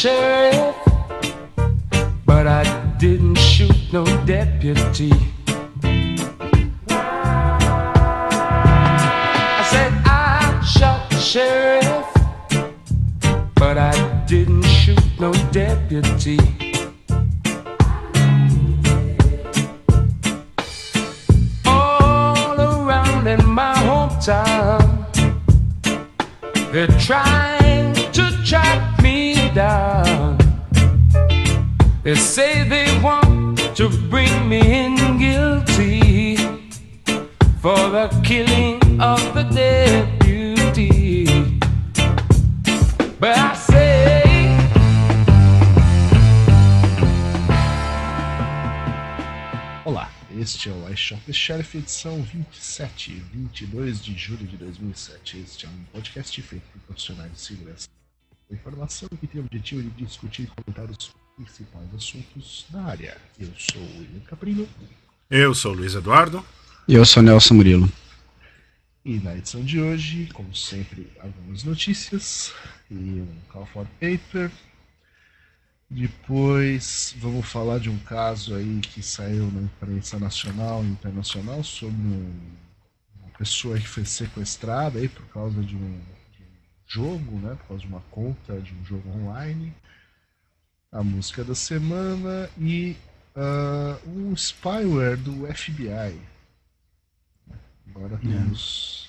sheriff, but I didn't shoot no deputy. I said I shot the sheriff, but I didn't shoot no deputy. All around in my hometown, they're trying They say they want to bring me in guilty for the killing of the deputy. But I say, Olá, este é o iShop Sheriff edição 27, 22 de julho de 2007. Este é um podcast feito por profissionais de segurança da informação que tem o objetivo de discutir e comentar os principais assuntos da área. Eu sou o William Caprino Eu sou o Luiz Eduardo. E eu sou Nelson Murilo. e na edição de hoje, como sempre, algumas notícias e um call for paper. Depois vamos falar de um caso aí que saiu na imprensa nacional e internacional sobre um- uma pessoa que foi sequestrada aí por causa de um, de um jogo, né? Por causa de uma conta de um jogo online. A música da semana e ah, um spyware do FBI. Agora temos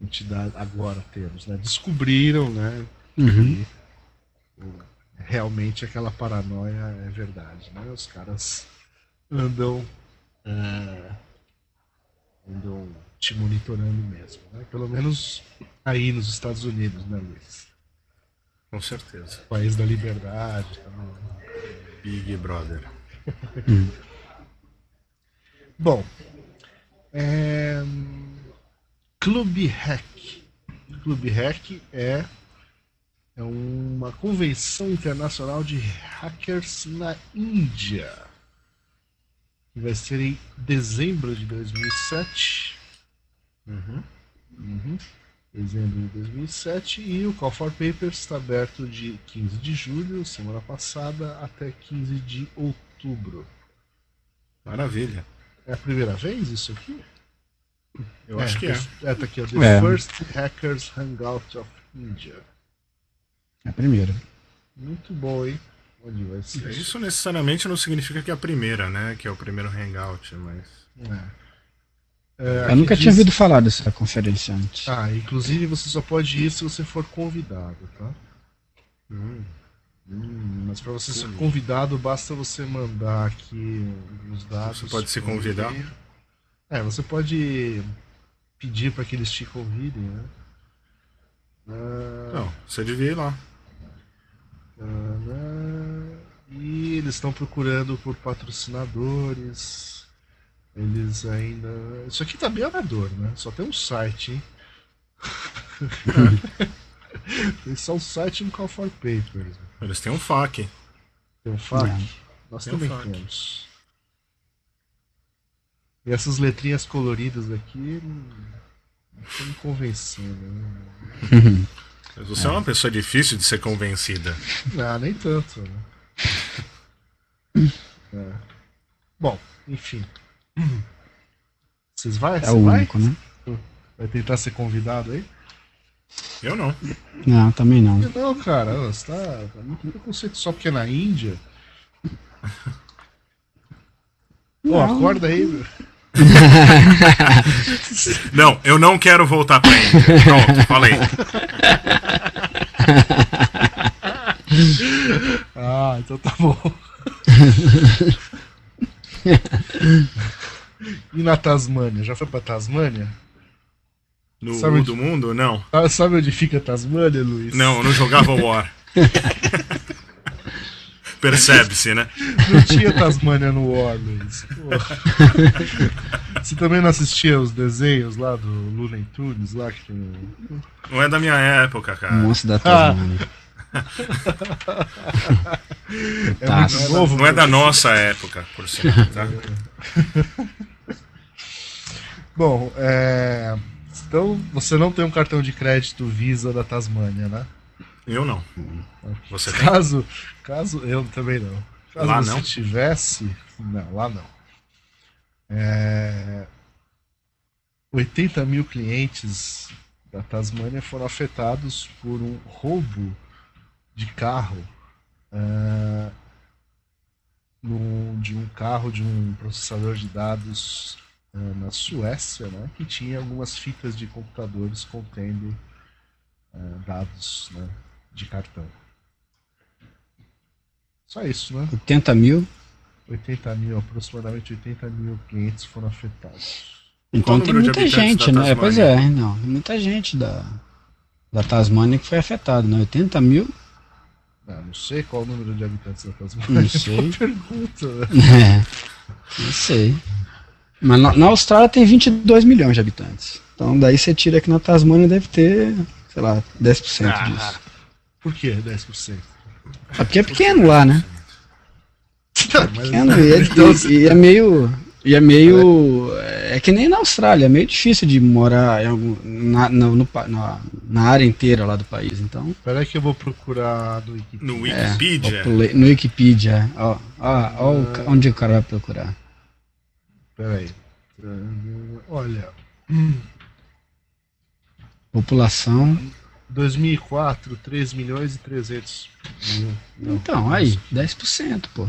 entidade, agora temos, né? Descobriram, né? Uhum. que realmente aquela paranoia é verdade, né? Os caras andam é, andam te monitorando mesmo, né? Pelo menos aí nos Estados Unidos, né, Luiz? Com certeza. País da liberdade? Big Brother. Bom, é... Clube Hack. Clube Hack é, é uma convenção internacional de hackers na Índia. Que vai ser em dezembro de 2007. Uhum. Uhum. Dezembro de 2007. E o Call for Papers está aberto de 15 de julho, semana passada, até 15 de outubro. Maravilha. É a primeira vez isso aqui? Eu acho que é. É, tá aqui, ó, The É. First Hackers Hangout of India. É a primeira. Muito bom, hein? Onde vai ser? Isso necessariamente não significa que é a primeira, né? Que é o primeiro hangout, mas. É. É, Eu nunca tinha diz- ouvido falar dessa conferência antes. Ah, inclusive você só pode ir se você for convidado, tá? Hum. Hum, mas para você ser convidado, basta você mandar aqui os dados. Você pode se convidar? É, você pode pedir para que eles te convidem, né? Ah, Não, você devia ir lá. Tadã. E eles estão procurando por patrocinadores. Eles ainda. Isso aqui tá bem amador, né? Só tem um site, hein? tem só um site no Call for Papers. Eles têm um FAQ. Tem um FAQ? Não. Nós Tem um também FAQ. temos. E essas letrinhas coloridas aqui não estão me convencendo. Né? Mas você é. uma pessoa difícil de ser convencida. Ah, nem tanto. Né? É. Bom, enfim. Vocês vai? É Você o vai? único, né? Vai tentar ser convidado aí? Eu não. Não, também não. Não, cara, você tá, tá muito preconceito só porque é na Índia. Ó, acorda aí, meu. Não, eu não quero voltar pra Índia. Pronto, falei. Ah, então tá bom. e na Tasmânia? Já foi pra Tasmânia? No Sabe onde- do mundo, não. Ah, Sabe onde fica a Tasmânia, Luiz? Não, eu não jogava War. Percebe-se, né? Não tinha Tasmânia no War, Luiz. Porra. Você também não assistia os desenhos lá do Looney Tunes, lá que Não é da minha época, O cara. monstro da Ah. É Tá. muito novo. Não é da nossa época, por sinal, tá? Bom, é... Então, você não tem um cartão de crédito Visa da Tasmânia, né? Eu não. Você tem? Caso, caso eu também não. Caso Lá você não? tivesse, não, lá não. É, 80 mil clientes da Tasmânia foram afetados por um roubo de carro é, num- de um carro de um processador de dados é, na Suécia, né, que tinha algumas fitas de computadores contendo é, dados né, de cartão. Só isso, né? 80 mil. 80 mil, aproximadamente 80 mil clientes foram afetados. Então tem muita gente, né? Pois é, não. Tem muita gente da, da Tasmânia que foi afetada, né? 80 mil? Ah, não sei qual o número de habitantes da Tasmânia. Não sei. Boa pergunta. né? É, não sei. Mas na, na Austrália tem 22 milhões de habitantes. Então daí você tira que na Tasmânia deve ter, sei lá, 10% Ah. disso. Por que 10%? É porque é pequeno lá, né? Mas- Pequeno e é, Então, e- e é meio. E é meio. É que nem na Austrália, é meio difícil de morar em algum, na, na, no na, na área inteira lá do país. Então, Peraí que eu vou procurar no Wikipedia. No é, Wikipedia. popula- no Wikipedia, ó, ó, ó ca- onde o cara vai procurar. Peraí. Olha, População. 2004, 3 milhões e 300 mil. Então, aí, 10%, pô.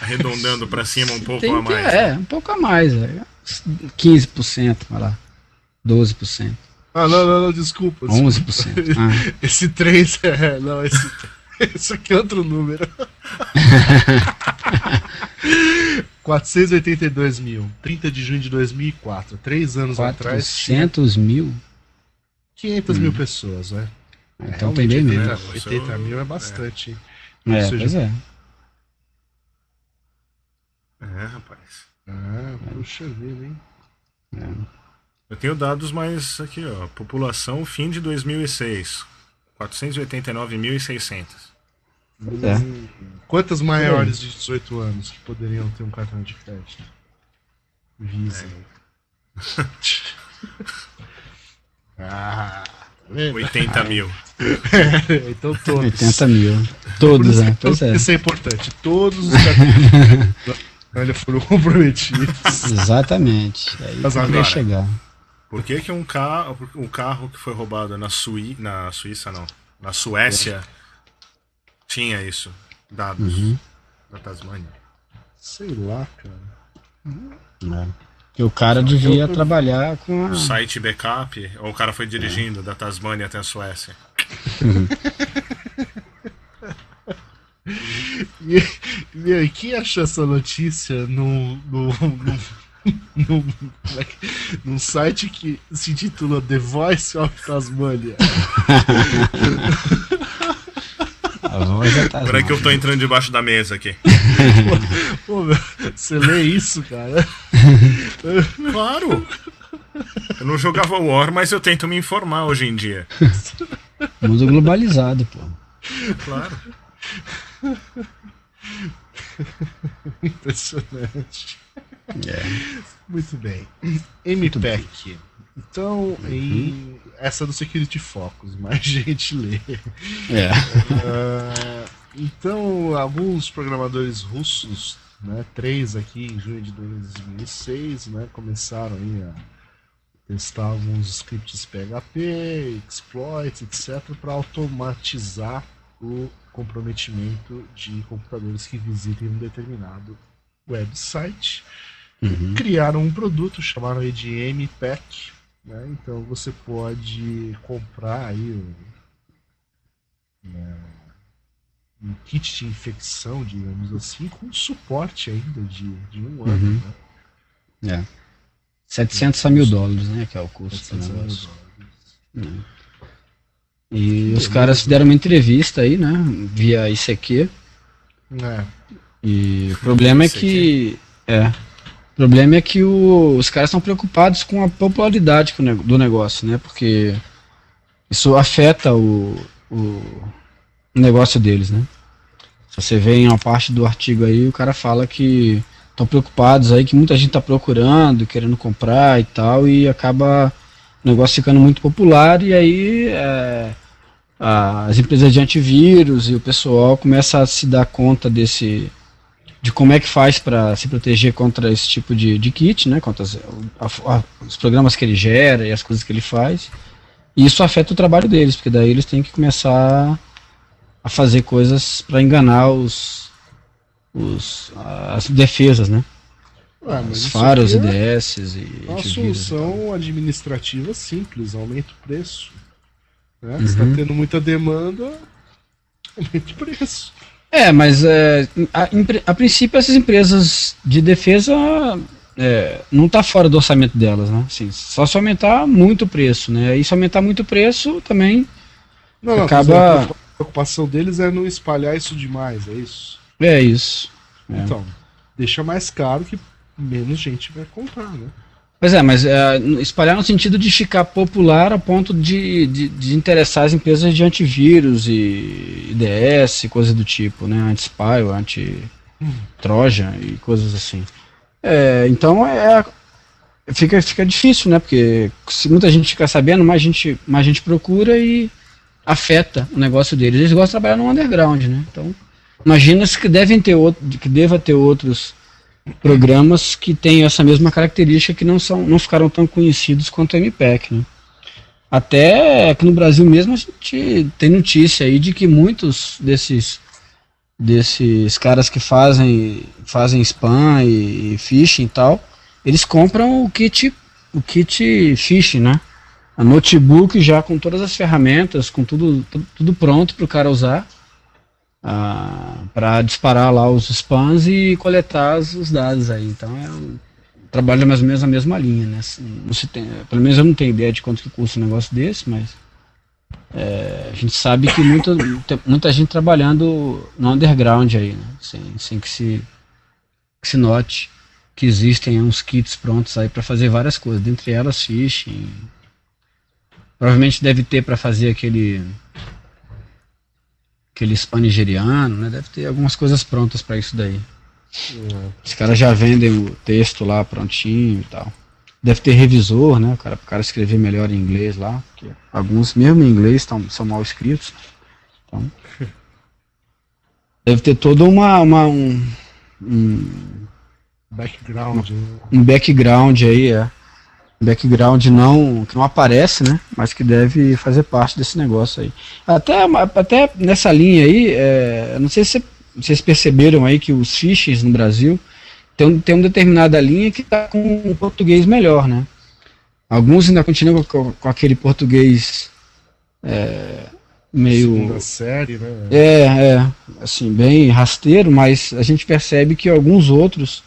Arredondando pra cima um pouco Tem a que- mais. É, um pouco a mais. É. 15%, vai lá. 12%. Ah, não, não, não, desculpa. desculpa. 11%. Ah. Esse 3 é. Não, esse, esse aqui é outro número. 482 mil. 30 de junho de 2004. Três anos atrás. tinha 400 mil? 500 mil pessoas, né? Então tem bem 80, menos. 80 mil é bastante. hein? É, Ou seja, pois é. É, rapaz. Ah, puxa vida, hein? Eu tenho dados mais aqui, ó. População fim de 2006. 489.600. Pois é. Quantas maiores de 18 anos que poderiam ter um cartão de crédito? Visa. ah, tá vendo? 80 mil. então todos. 80 mil. Todos, né? Pois é. isso é importante. Todos os cartões Olha, foram comprometidos. Exatamente. É aí Mas que eu agora- ia chegar. Por que, que um, carro, um carro que foi roubado na, Sui, na Suíça, não, na Suécia, tinha isso? Dados Uhum. da Tasmânia. Sei lá, cara. É. Que o cara devia trabalhar com a. Site backup, ou o cara foi dirigindo da Tasmânia até a Suécia? E, meu, e quem achou essa notícia no, no, no, no- num site que se intitula The Voice of Tasmania? É da Agora que eu tô entrando debaixo da mesa aqui. Pô, meu, você lê isso, cara? Claro! Eu não jogava War, mas eu tento me informar hoje em dia. Mundo globalizado, pô. Claro. Impressionante. É. Muito bem. MPEC. Então, em essa do Security Focus, mais gente lê. É. Ah, então, alguns programadores russos, né, três aqui em junho de 2006, né, começaram a testar alguns scripts PHP, exploits, etc, para automatizar o comprometimento de computadores que visitem um determinado website. Uhum. Criaram um produto, chamaram aí de MPEC. Né? Então você pode comprar aí um, né, um kit de infecção, digamos assim, com suporte ainda de, de um ano. Uhum. Né? É. 700 a mil dólares, né? Que é o custo do 700 mil negócio. dólares. E os caras fizeram uma entrevista aí, né? Via ICQ. É, E o problema é que. É. O problema é que o- os caras estão preocupados com a popularidade do negócio, né? Porque isso afeta o, o negócio deles, né? Se você vê em uma parte do artigo aí, o cara fala que estão preocupados aí, que muita gente está procurando, querendo comprar e tal, e acaba o negócio ficando muito popular, e aí é, as empresas de antivírus e o pessoal começa a se dar conta desse de como é que faz para se proteger contra esse tipo de, de kit, né, contra as, a, a, os programas que ele gera e as coisas que ele faz. E isso afeta o trabalho deles, porque daí eles têm que começar a fazer coisas para enganar os, os as defesas, né? Ué, os faros, é IDS e uma solução administrativa simples, aumenta o preço. Né? Uhum. Você está tendo muita demanda, aumenta o preço. É, mas é, a, a, princípio essas empresas de defesa é, não está fora do orçamento delas, né? Assim, só se aumentar muito o preço, né? E se aumentar muito o preço também não, não, acaba. A preocupação deles é não espalhar isso demais, é isso? É isso. É. Então, deixa mais caro que menos gente vai comprar, né? Pois é, mas é, espalhar no sentido de ficar popular a ponto de, de, de, interessar as empresas de antivírus e IDS, coisas do tipo, né? Anti-spy, anti-trojan e coisas assim. É, então é, fica, fica difícil, né? Porque se muita gente fica sabendo, mais gente, mais gente procura e afeta o negócio deles. Eles gostam de trabalhar no underground, né? Então, imagina-se que devem ter outro, que deva ter outros programas que têm essa mesma característica que não são não ficaram tão conhecidos quanto o MPEC, né? Até aqui no Brasil mesmo a gente tem notícia aí de que muitos desses desses caras que fazem fazem spam e, e phishing e tal, eles compram o kit o kit phishing, né? A notebook já com todas as ferramentas, com tudo tudo pronto para o cara usar ah, para disparar lá os spams e coletar os dados aí. Então é um trabalho mais ou menos na mesma linha, né? Assim, não se tem, pelo menos eu não tenho ideia de quanto que custa um negócio desse, mas é, a gente sabe que muita, muita gente trabalhando no underground aí, né? sem, sem que, se, que se note que existem uns kits prontos aí para fazer várias coisas, dentre elas phishing. Provavelmente deve ter para fazer aquele aquele spam nigeriano, né? Deve ter algumas coisas prontas para isso daí. É. Os caras já vendem o texto lá prontinho e tal. Deve ter revisor, né? O cara, o cara escrever melhor em inglês lá. Porque alguns, mesmo em inglês, tão, são mal escritos. Então, deve ter todo uma, uma um, um background. Um background aí, é background não que não aparece, né? Mas que deve fazer parte desse negócio aí. Até, até nessa linha aí, é, não sei se vocês perceberam aí que os fiches no Brasil tem, tem uma determinada linha que está com um português melhor, né? Alguns ainda continuam com, com aquele português é, meio Segunda série, né? É, é, assim bem rasteiro, mas a gente percebe que alguns outros,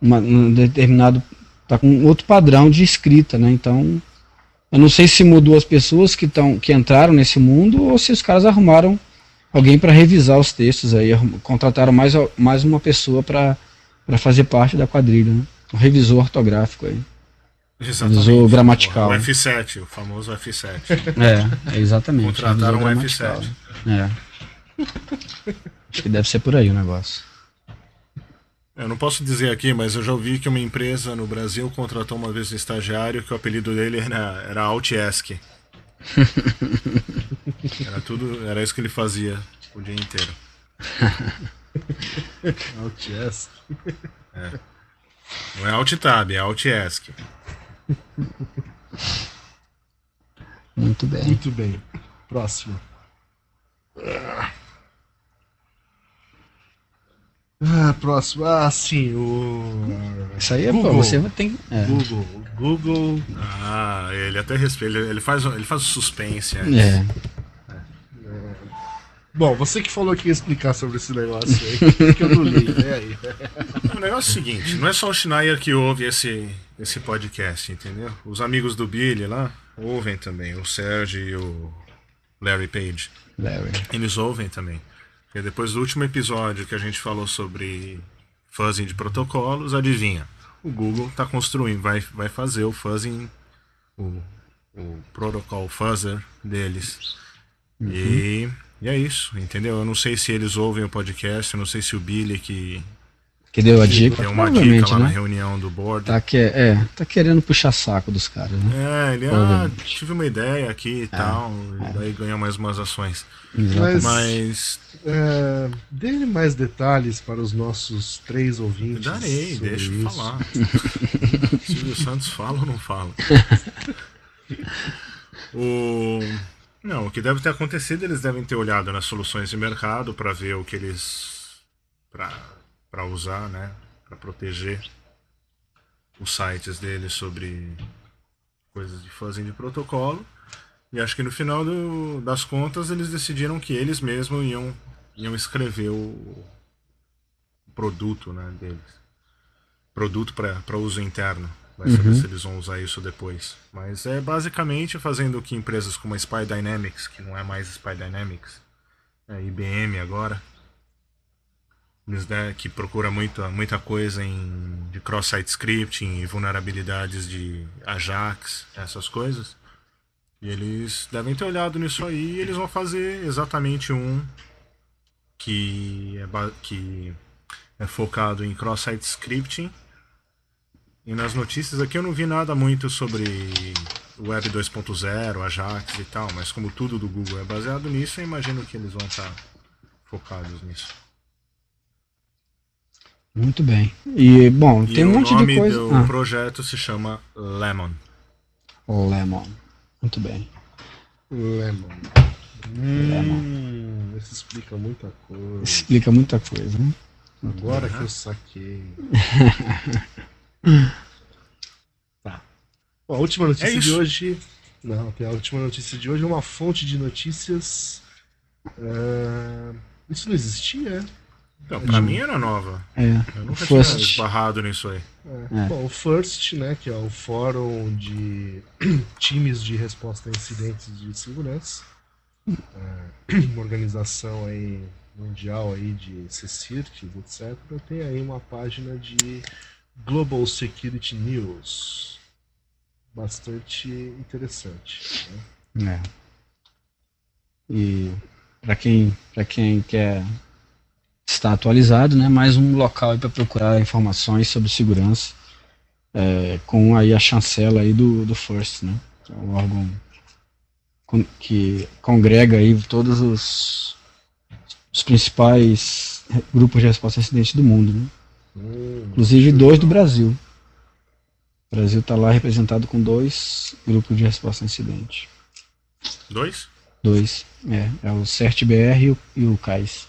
uma, um determinado tá com outro padrão de escrita, né? Então, eu não sei se mudou as pessoas que estão que entraram nesse mundo ou se os caras arrumaram alguém para revisar os textos aí, contrataram mais, mais uma pessoa para fazer parte da quadrilha, né? Um revisor ortográfico aí. Exatamente. Revisor gramatical. O F7, o famoso F7. É, é exatamente. Contrataram um F7. É. Acho que deve ser por aí o negócio. Eu não posso dizer aqui, mas eu já ouvi que uma empresa no Brasil contratou uma vez um estagiário que o apelido dele era, era Altiesk. era tudo, era isso que ele fazia o dia inteiro. Altiesk. É. Não é Alt-Tab, é Altiesk. Muito bem. Muito bem. Próximo. Ah, próximo. Ah, sim, o. Isso aí é Google. Pô, você tem. É. Google. Google. Ah, ele até respeita. Ele, ele, faz, ele faz suspense. É. é. Bom, você que falou que ia explicar sobre esse negócio aí, que eu não li, né? Aí. O negócio é o seguinte: não é só o Schneier que ouve esse, esse podcast, entendeu? Os amigos do Billy lá ouvem também, o Sérgio e o Larry Page. Larry. Eles ouvem também. Porque depois do último episódio que a gente falou sobre fuzzing de protocolos, adivinha? O Google está construindo, vai, vai fazer o fuzzing, o, o protocol fuzzer deles. Uhum. E, e é isso, entendeu? Eu não sei se eles ouvem o podcast, eu não sei se o Billy que Que deu a dica, Deu uma dica lá na né? reunião do board. Tá, que, é, tá querendo puxar saco dos caras, né? É, ele, ah, tive uma ideia aqui e tal, e daí ganhou mais umas ações. Exatamente. Mas É, dê mais detalhes para os nossos três ouvintes. darei, deixa eu falar. Silvio Santos fala ou não fala? o... Não, o que deve ter acontecido, eles devem ter olhado nas soluções de mercado para ver o que eles. Para usar, né? Para proteger os sites deles sobre coisas de fuzzy de protocolo. E acho que no final do- das contas eles decidiram que eles mesmos iam, iam escrever o, o produto né, deles. Produto para uso interno. Vai saber se eles vão usar isso depois. Mas é basicamente fazendo o que empresas como a Spy Dynamics, que não é mais Spy Dynamics, é IBM agora, né, que procura muita, muita coisa em, de cross-site scripting e vulnerabilidades de Ajax, essas coisas. E eles devem ter olhado nisso aí e eles vão fazer exatamente um que é, que é focado em cross-site scripting. E nas notícias aqui eu não vi nada muito sobre Web 2.0, Ajax e tal, mas como tudo do Google é baseado nisso, eu imagino que eles vão estar focados nisso. Muito bem. E, bom, E tem um o monte nome de coisa. do Ah, projeto se chama Lemon. Lemon. Muito bem. Lemon. Hum, isso explica muita coisa. Explica muita coisa, né? Agora que eu saquei. tá. Bom, a última notícia É de hoje. Não, tem a última notícia de hoje é uma fonte de notícias. ah, Isso não existia, é? Então, pra mim era nova. É. Eu nunca First. tinha esbarrado nisso aí. É. É. Bom, o FIRST, né, que é o Fórum de Times de Resposta a Incidentes de Segurança, é, uma organização aí mundial aí de CSIRTs, etc., tem aí uma página de Global Security News, bastante interessante. né? É. E para quem, para quem quer estar atualizado, né, mais um local para procurar informações sobre segurança, é, com aí a chancela aí do, do FIRST, né, que é um órgão que congrega aí todos os, os principais grupos de resposta a incidentes do mundo, né, Hum, inclusive dois do Brasil. O Brasil está lá representado com dois grupos de resposta a incidente. Dois? Dois. É, é o CERT-BR e o, e o CAIS.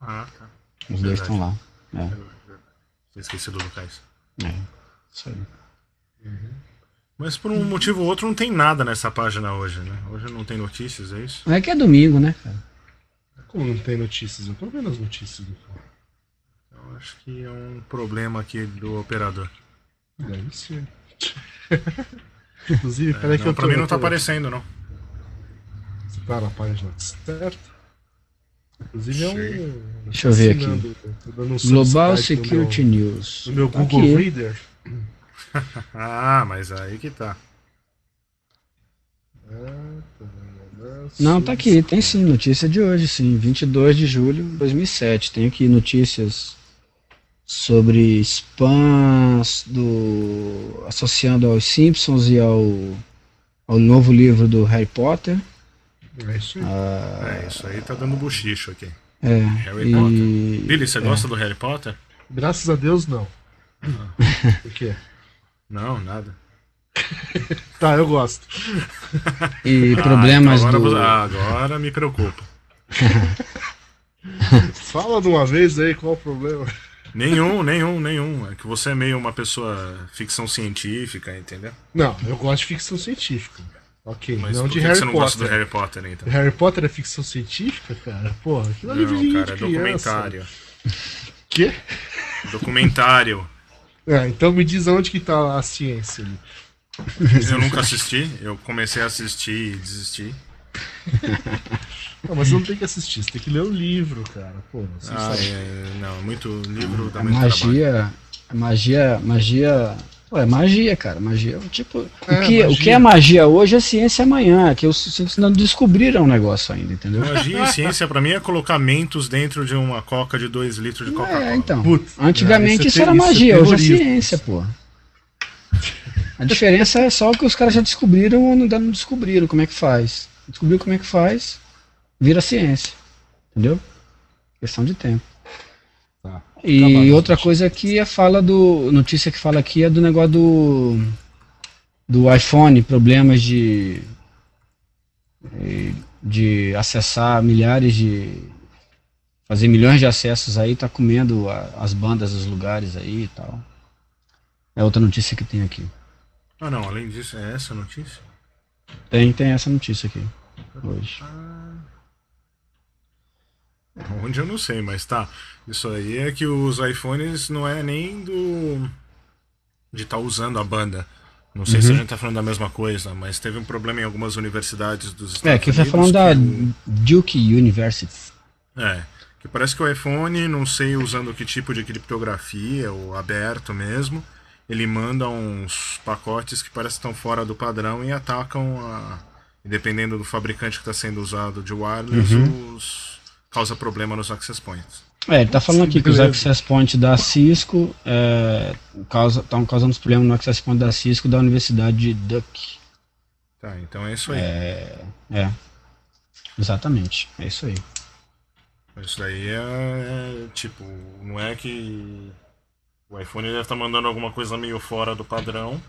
Ah, tá. Os dois Verdade. estão lá. É, Tinha esquecido do Cais. é. Isso aí. Mas por um motivo ou outro não tem nada nessa página hoje, né? Hoje não tem notícias, é isso? É que é domingo, né, cara? Como não tem notícias? Eu tô vendo as notícias do fórum. Eu acho que é um problema aqui do operador. Deve ser. Inclusive, peraí que Não, eu pra tô, mim não tá aparecendo, não. Você tá na página certa? Inclusive é um. Deixa eu ver aqui. Global no Security meu- News. No meu Tá Google aqui. Reader. Ah, mas aí que tá, Não, tá aqui, tem sim, notícia de hoje, sim, 22 de julho de 2007. Tem aqui notícias sobre spams do associando aos Simpsons e ao ao novo livro do Harry Potter. É isso aí. É, isso aí tá dando buchicho aqui. É, Harry e Potter. Billy, você gosta do Harry Potter? Graças a Deus, não. Por quê? Não, nada. Tá, eu gosto. e Ah, problemas então agora, do ah, agora me preocupa. Fala de uma vez aí qual o problema. Nenhum, nenhum, nenhum. É que você é meio uma pessoa ficção científica, entendeu? Não, eu gosto de ficção científica. Ok, Mas não por de que Harry você não Potter. gosta do Harry Potter, então? Harry Potter é ficção científica, cara? Porra, aquilo é livro de Não, cara, é documentário. Quê? Documentário. É, então me diz onde que tá a ciência ali. Eu nunca assisti, eu comecei a assistir e desisti. Não, mas você não tem que assistir, você tem que ler o livro, cara. Pô, Ah, é, não, muito livro dá a muito trabalho. magia, a magia, magia Pô, é magia, cara. Magia. Tipo, É, o, que, o magia. que é magia hoje é ciência amanhã. Que os cientistas não descobriram o negócio ainda, entendeu? Magia e ciência, pra mim, é colocar mentos dentro de uma coca de 2 litros de Coca-Cola. É, então. Putz, Antigamente é, isso isso é era isso é magia, hoje é ciência, pô. A diferença é só que os caras já descobriram ou ainda não descobriram como é que faz. Descobriu como é que faz, vira ciência. Entendeu? Questão de tempo. E outra gente. coisa aqui é fala do. Notícia que fala aqui é do negócio do. Do iPhone, problemas de. de acessar milhares de. fazer milhões de acessos aí, tá comendo a- as bandas dos lugares aí e tal. É outra notícia que tem aqui. Ah, não, além disso, é essa notícia? Tem, tem essa notícia aqui. Hoje. Onde eu não sei, mas tá. Isso aí é que os iPhones não é nem do. de estar usando a banda. Não sei se a Uhum. gente tá falando da mesma coisa, mas teve um problema em algumas universidades dos Estados É, aqui tá Unidos. falando da que o- Duke University. É, que parece que o iPhone, não sei usando que tipo de criptografia, ou aberto mesmo, ele manda uns pacotes que parecem que estão fora do padrão e atacam a. Dependendo do fabricante que está sendo usado de wireless, Uhum. os, causa problema nos access points. É, ele tá falando aqui que os Beleza. access points da Cisco é, causa, estão causando os problemas no access point da Cisco da Universidade de Duke. Tá, então é isso aí. É, exatamente, é isso aí. Isso daí é, é, tipo, não é que o iPhone deve estar mandando alguma coisa meio fora do padrão.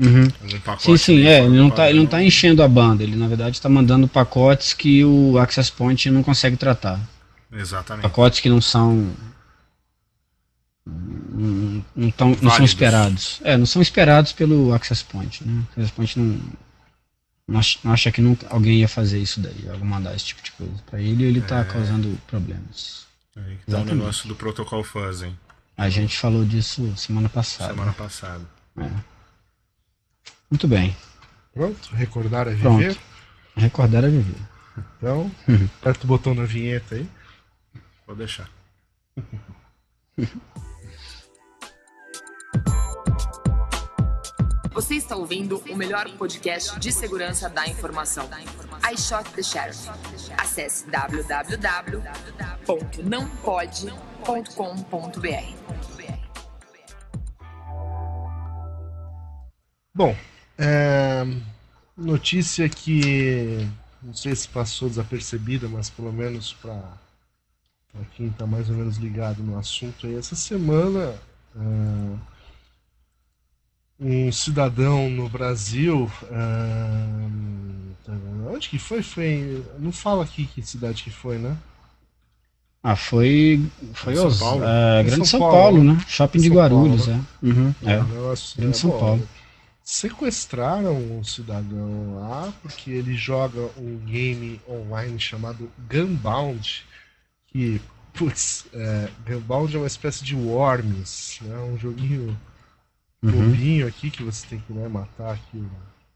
Uhum. Pacote Sim, sim, é, ele não, tá, ele não tá enchendo a banda, ele na verdade está mandando pacotes que o access point não consegue tratar. Exatamente. Pacotes que não são. Não, não, tão, não são esperados. É, não são esperados pelo access point. Né? O access point não, não, acha, não acha que nunca alguém ia fazer isso daí, alguém mandar esse tipo de coisa para ele e ele tá causando problemas. Aí que tá o Exatamente. negócio do protocolo fuzzy, A gente falou disso semana passada. semana passada. Muito bem. Pronto, recordar é Pronto. viver. Recordar é viver. Então, aperta o botão na vinheta aí. Vou deixar. Você está ouvindo o melhor podcast de segurança da informação. I Shot the Sheriff. Acesse www.nãopode.com.br. Bom, é, notícia que não sei se passou desapercebida, mas pelo menos para quem está mais ou menos ligado no assunto aí, essa semana é, um cidadão no Brasil, é, onde que foi? Foi, não fala aqui que cidade que foi, né? Ah, foi. Foi São os, Paulo? é, Em Grande São São, Paulo, Paulo, né? né? Shopping de São Guarulhos, Paulo, é. Uhum, é. Negócio, Grande São Paulo. Sequestraram um cidadão lá porque ele joga um game online chamado Gunbound. Que, putz, é, Gunbound é uma espécie de Worms, né? Um joguinho Uhum. bobinho aqui que você tem que né, matar aqui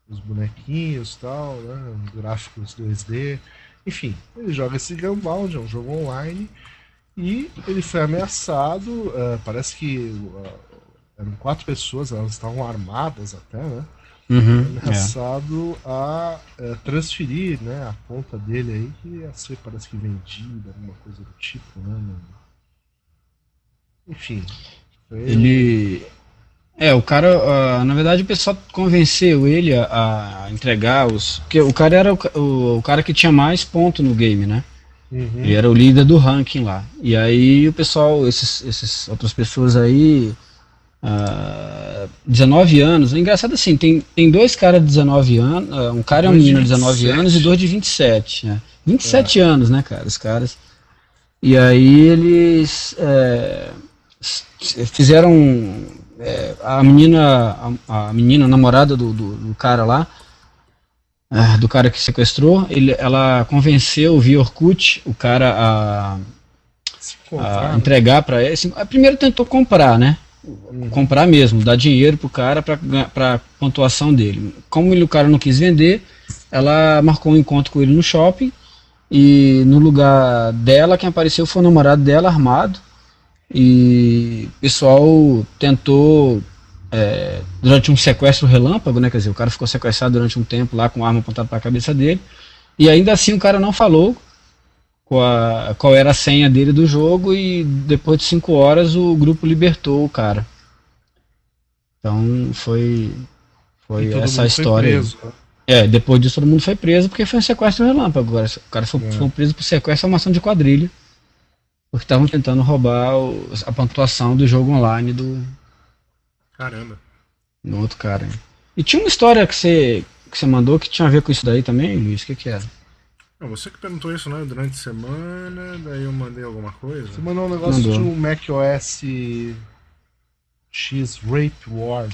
os bonequinhos e tal, né? Gráficos 2D. Enfim, ele joga esse Gunbound, é um jogo online. E ele foi ameaçado. eh, parece que eh, eram quatro pessoas, elas estavam armadas até, né? Uhum, é. Ameaçado a eh, transferir né, a conta dele aí, que ia ser, parece que vendida, alguma coisa do tipo, né? Enfim. foi- Ele. É, o cara, ah, na verdade o pessoal convenceu ele a, a entregar os. Porque o cara era o, o, o cara que tinha mais ponto no game, né? Uhum. Ele era o líder do ranking lá. E aí o pessoal, esses, esses outras pessoas aí, ah, 19 anos. É engraçado assim, tem, tem dois caras de 19 anos, ah, um cara é um menino de 19 27. anos e dois de 27. Né? 27 anos, né, cara, os caras. E aí eles é, fizeram é, a menina, a, a menina, a namorada do, do, do cara lá, ah, do cara que sequestrou, ele, ela convenceu via Orkut o cara a, a né? entregar para ele. Assim, primeiro tentou comprar, né? Comprar mesmo, dar dinheiro pro cara para pontuação dele. Como ele, o cara não quis vender, ela marcou um encontro com ele no shopping e no lugar dela quem apareceu foi o namorado dela armado e o pessoal tentou é, durante um sequestro relâmpago, né? Quer dizer, o cara ficou sequestrado durante um tempo lá com arma apontada para a cabeça dele. E ainda assim o cara não falou qual, qual era a senha dele do jogo e depois de cinco horas o grupo libertou o cara. Então foi foi essa foi história. preso, né? É, depois disso todo mundo foi preso porque foi um sequestro relâmpago. Agora, o cara foi, É. foi preso por sequestro e uma ação de quadrilha. Porque estavam tentando roubar o- a pontuação do jogo online do, Caramba. do outro cara. E tinha uma história que você, que você mandou que tinha a ver com isso daí também, Luiz? O que, que era? Não, você que perguntou isso, né? Durante a semana, daí eu mandei alguma coisa. Você mandou um negócio Mandou. de um macOS X Rape War.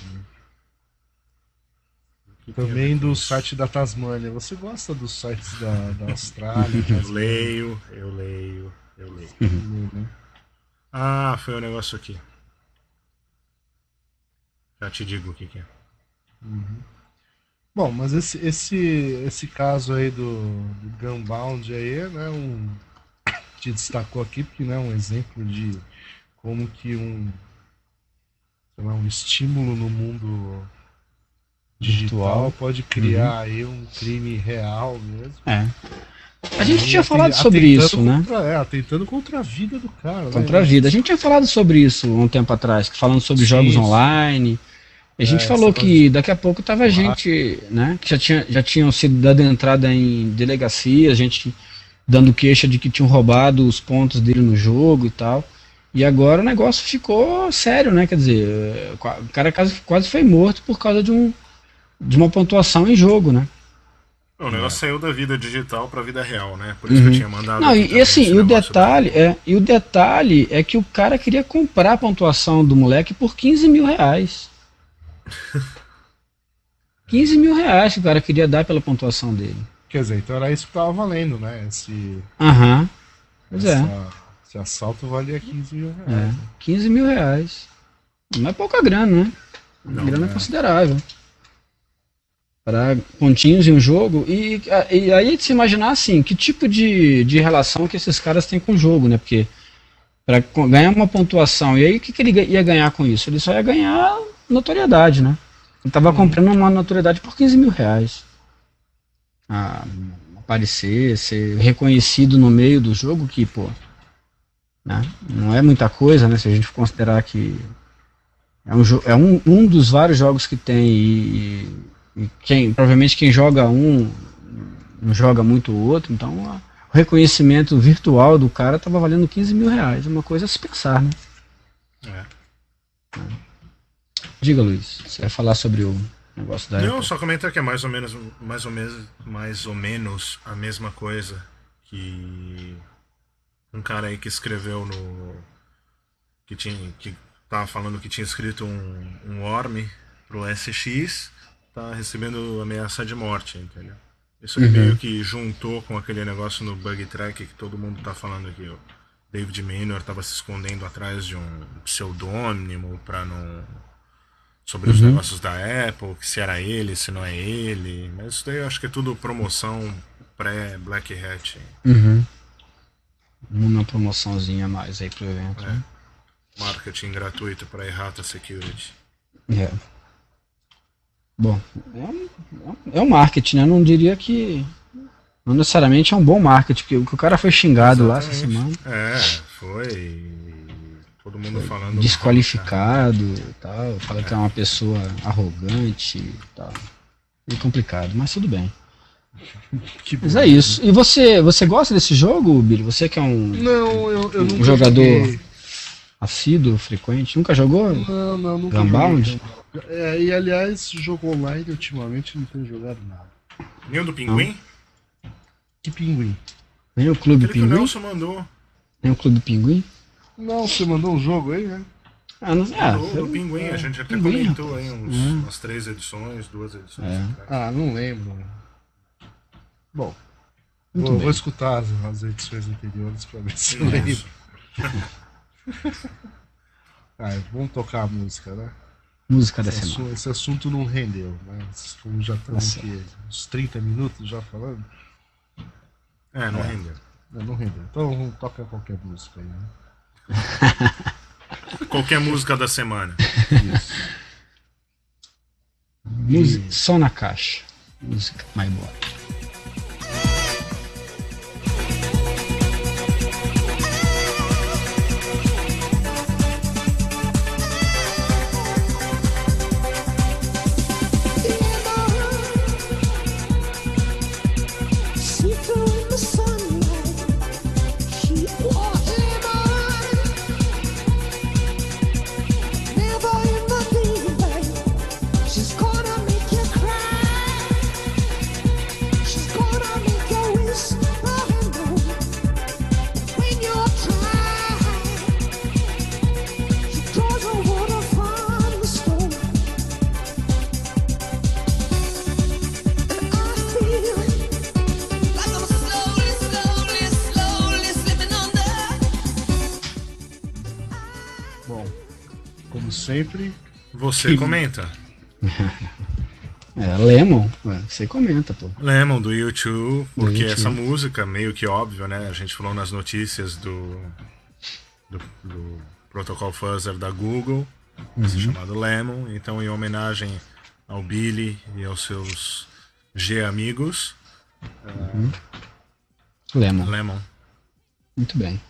Que tem a Também com do site da Tasmânia. Você gosta dos sites da, da Austrália? Eu Tasmânia? leio, eu leio, eu leio. Né? Ah, foi o negócio aqui. Já te digo o que, que é. Bom, mas esse, esse, esse caso aí do, do Gunbound aí, né, um, te destacou aqui porque né, um exemplo de como que um, lá, um estímulo no mundo digital pode criar aí um crime real mesmo. É. A gente tinha falado sobre isso, né? contra- é, atentando contra a vida do cara. né? Contra a vida. A gente tinha falado sobre isso um tempo atrás, falando sobre Sim, jogos sim. online. A gente É, falou que daqui a pouco tava gente, né? Que já, tinha, já tinham sido dado entrada em delegacia, gente dando queixa de que tinham roubado os pontos dele no jogo e tal. E agora o negócio ficou sério, né? Quer dizer, eh, o cara quase, quase foi morto por causa de, um, de uma pontuação em jogo, né? O negócio saiu da vida digital pra vida real, né? Por isso que eu tinha mandado. Uhum. Não, e, assim, esse o detalhe é, e o detalhe é que o cara queria comprar a pontuação do moleque por 15 mil reais. 15 mil reais que o cara queria dar pela pontuação dele. Quer dizer, então era isso que tava valendo, né? Esse, Aham. Pois é, essa- esse assalto valia 15 mil reais. é. 15 mil reais. Não é pouca grana, né? Uma Não, grana é. considerável. Para pontinhos em um jogo. E, e aí de se imaginar assim, que tipo de, de relação que esses caras têm com o jogo, né? Porque para ganhar uma pontuação, e aí o que, que ele ia ganhar com isso? Ele só ia ganhar notoriedade, né? Ele tava comprando uma notoriedade por 15 mil reais. Ah, aparecer, ser reconhecido no meio do jogo, que, pô, né? não é muita coisa, né? Se a gente considerar que é um, é um, um dos vários jogos que tem e, e quem, provavelmente quem joga um não joga muito o outro, então a- o reconhecimento virtual do cara tava valendo 15 mil reais, uma coisa a se pensar, né? É. Diga, Luiz, você vai falar sobre o negócio da Não, Apple? só comentar que é mais ou menos, mais ou menos, mais ou menos a mesma coisa que um cara aí que escreveu no que tinha que tava falando que tinha escrito um, um worm pro SX, tá recebendo ameaça de morte, entendeu? Isso Uhum. meio que juntou com aquele negócio no bug track que todo mundo tá falando que o David Maynor tava se escondendo atrás de um pseudônimo para não sobre os Uhum. negócios da Apple, se era ele, se não é ele. Mas isso daí eu acho que é tudo promoção pré-Black Hat. Uhum. Uma promoçãozinha a mais aí pro evento. É. né? Marketing gratuito para Errata Security. É. Bom, é um, é um marketing, né? Eu não diria que. Não necessariamente é um bom marketing, porque o cara foi xingado lá essa semana, Exatamente. É, foi. Todo mundo falando. desqualificado e tal, fala que é uma pessoa arrogante e tal. É complicado, mas tudo bem. Que Mas é isso. E você, você gosta desse jogo, Billy? Você que é um Não, eu, eu Um jogador joguei. assíduo, frequente, nunca jogou? Não, não, nunca Gunbound? joguei. É, e aliás, jogo online ultimamente não tenho jogado nada. Nenhum do Pinguim? Que pinguim? Nem o Clube Aquele que o Pinguim? Nelson mandou. Nem o Clube Pinguim? Não, você mandou um jogo aí, né? Ah, não, ah, o do Pinguim, a gente até Pinguim, comentou aí uns, Hum. umas três edições, duas edições. É. Ah, não lembro. Bom, vou, vou escutar as, as edições anteriores pra ver se eu lembro. Ah, vamos tocar a música, né? Música da Esse, semana. assu- esse assunto não rendeu, né? Como já estamos Tá aqui uns 30 minutos já falando, É, não rendeu. não, não rendeu. Então vamos tocar qualquer música aí, né? Qualquer música da semana. Isso. Música, só na caixa. Música, my boy. Você comenta. É, Lemon, ué, você comenta, pô. Lemon do YouTube, porque essa música, meio que óbvio, né? A gente falou nas notícias do, do, do Protocol Fuzzer da Google, chamado Lemon. Então, em homenagem ao Billy e aos seus G amigos, Lemon, Lemon. muito bem.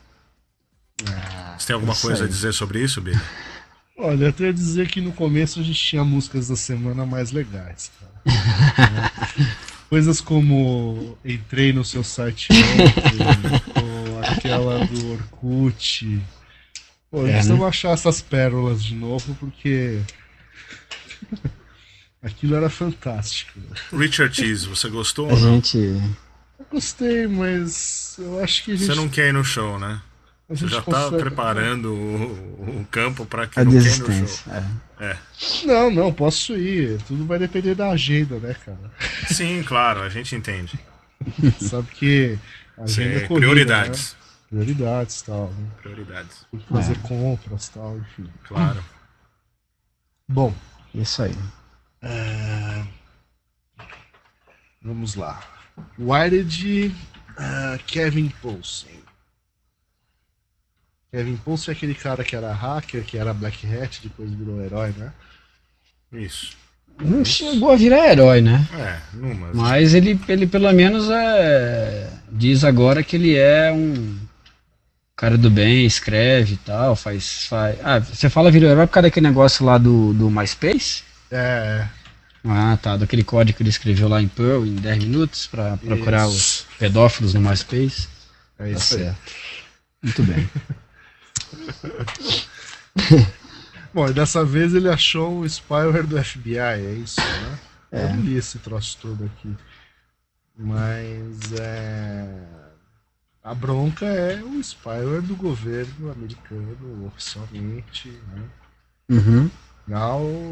Você tem alguma Isso coisa a aí. dizer sobre isso, Billy? olha, eu tenho a dizer que no começo a gente tinha músicas da semana mais legais, cara. Coisas como Entrei no seu site ontem, ou aquela do Orkut. Pô, É, precisamos né? achar essas pérolas de novo, porque aquilo era fantástico. Richard Cheese, você gostou A ou não? gente. Eu gostei, mas eu acho que a gente, Você não quer ir no show, né? A Você gente já tá consegue- preparando o, o campo para que A não desistência. É. É. Não, não, posso ir. Tudo vai depender da agenda, né, cara? Sim, claro, a gente entende. Sabe que a agenda Sei, é corrida, prioridades. Né? Prioridades tal. Né? Prioridades. Tem que fazer compras tal, enfim. Claro. Bom, Isso aí. é, vamos lá. Wired ah, Kevin Poulsen. Kevin Poulsen é aquele cara que era hacker, que era Black Hat, depois virou herói, né? Isso. Não chegou a virar herói, né? É, numa. Mas ele, ele pelo menos é, diz agora que ele é um cara do bem, escreve e tal, faz. faz... Ah, você fala virou herói por causa daquele negócio lá do, do MySpace? É, Ah, tá, daquele código que ele escreveu lá em Perl em 10 minutos pra procurar Isso. os pedófilos no MySpace. é Tá isso aí. certo. Muito bem. Bom, e dessa vez ele achou o spyware do FBI, é isso, né? É. Eu li esse troço todo aqui. Mas é. A bronca é o spyware do governo americano, oficialmente. Né? Uhum.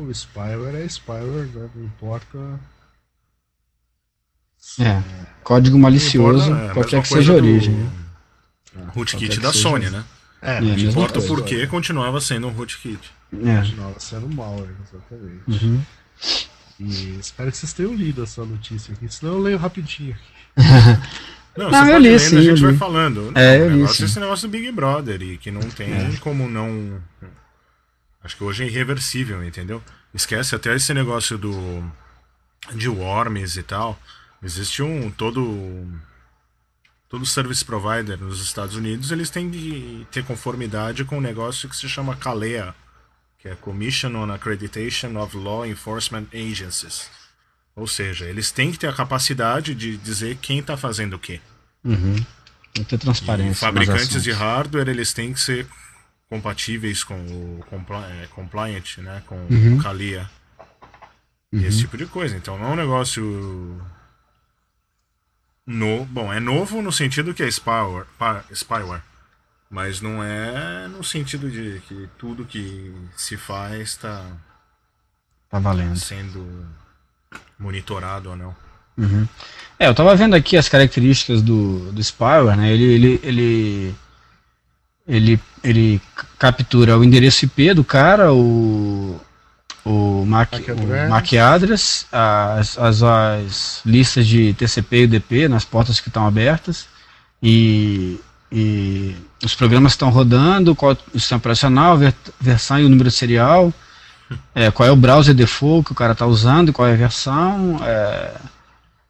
O spyware é spyware, né? não importa. É. Código malicioso, Importa, é, qualquer que seja a coisa do origem. né? Rootkit da. Sony, né? É, É, não Importa coisa. por que continuava sendo um rootkit. É. Continuava sendo malware, exatamente. Uhum. E espero que vocês tenham lido essa notícia aqui, senão eu leio rapidinho. Não, Não, você eu pode li, lendo, sim, a gente vai li. falando. Não, É, eu o li, sim. é esse negócio do Big Brother e que não tem como não. Acho que hoje é irreversível, entendeu? Esquece até esse negócio do. de worms e tal. Existe um. todo. Todo service provider nos Estados Unidos, eles têm de ter conformidade com um negócio que se chama CALEA, que é Commission on Accreditation of Law Enforcement Agencies. Ou seja, eles têm que ter a capacidade de dizer quem está fazendo o quê. Uhum. Tem que ter E transparência. nas fabricantes de hardware, eles têm que ser compatíveis com o compli é, compliant, né, com Uhum. o CALIA. E esse tipo de coisa. Então não é um negócio no, bom, é novo no sentido que é spyware, spyware, mas não é no sentido de que tudo que se faz está Tá valendo. sendo monitorado ou não. Uhum. É, eu tava vendo aqui as características do, do spyware, né? Ele, ele, ele, ele, ele captura o endereço IP do cara, o, o, MAC, o. MAC address, as, as, as listas de TCP e UDP nas portas que estão abertas. E, e os programas estão rodando, qual o sistema operacional, ver- versão e o número serial é, qual é o browser default que o cara está usando, qual é a versão, é,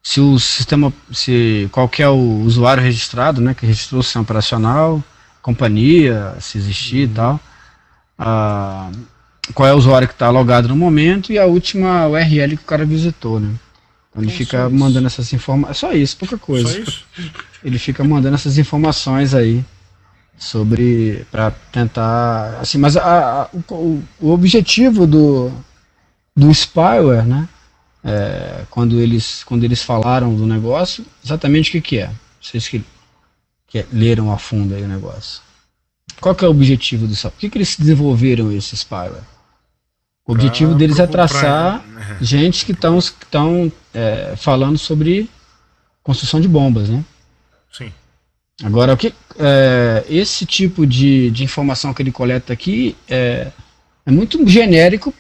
se o sistema, se qual é o usuário registrado, né, que registrou o sistema operacional, companhia, se existir e tal, ah, qual é o usuário que está logado no momento e a última URL que o cara visitou, né. Então ele Então, fica só isso. mandando essas informações, é só isso, pouca coisa Só isso? ele fica mandando essas informações aí sobre para tentar assim mas a- a- o, o- objetivo do do spyware né é, quando eles quando eles falaram do negócio exatamente o que que é vocês que, que leram a fundo aí o negócio qual que é o objetivo do spyware? por que que eles desenvolveram esse spyware o objetivo Pra deles é procurar- traçar é. gente que estão que estão é, falando sobre construção de bombas né Sim. Agora, o que, é, esse tipo de, de informação que ele coleta aqui é, é muito genérico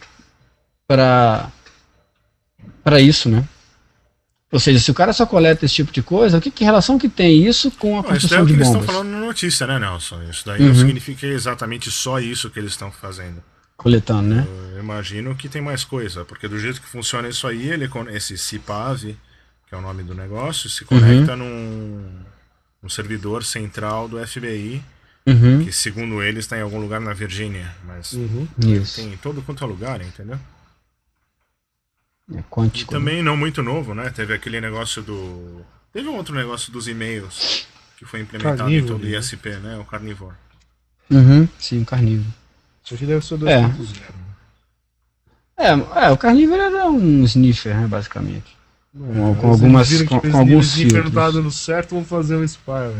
para para isso, né? Ou seja, se o cara só coleta esse tipo de coisa, o que, que relação que tem isso com a Não, isso daí é construção o que de eles estão bombas? falando na notícia, né, Nelson? Isso daí Uhum. não significa exatamente só isso que eles estão fazendo. Coletando, né? Eu imagino que tem mais coisa, porque do jeito que funciona isso aí, ele esse CIPAV, que é o nome do negócio, se conecta num, num servidor central do FBI, Uhum, que segundo eles está em algum lugar na Virgínia, mas Uhum. isso. tem em todo quanto é lugar, entendeu? É E quântico. também não muito novo, né? Teve aquele negócio do. Teve um outro negócio dos e-mails que foi implementado em Carnívoro, todo o né? ISP, né? O Carnivore. Uhum, sim, carnívoro. Isso aqui deve ser o É. 2.0. É, é, o carnívoro era um sniffer, né, basicamente. Com- com algumas- que com- o com alguns sniffer não filtros. tá dando certo, vamos fazer um spyware.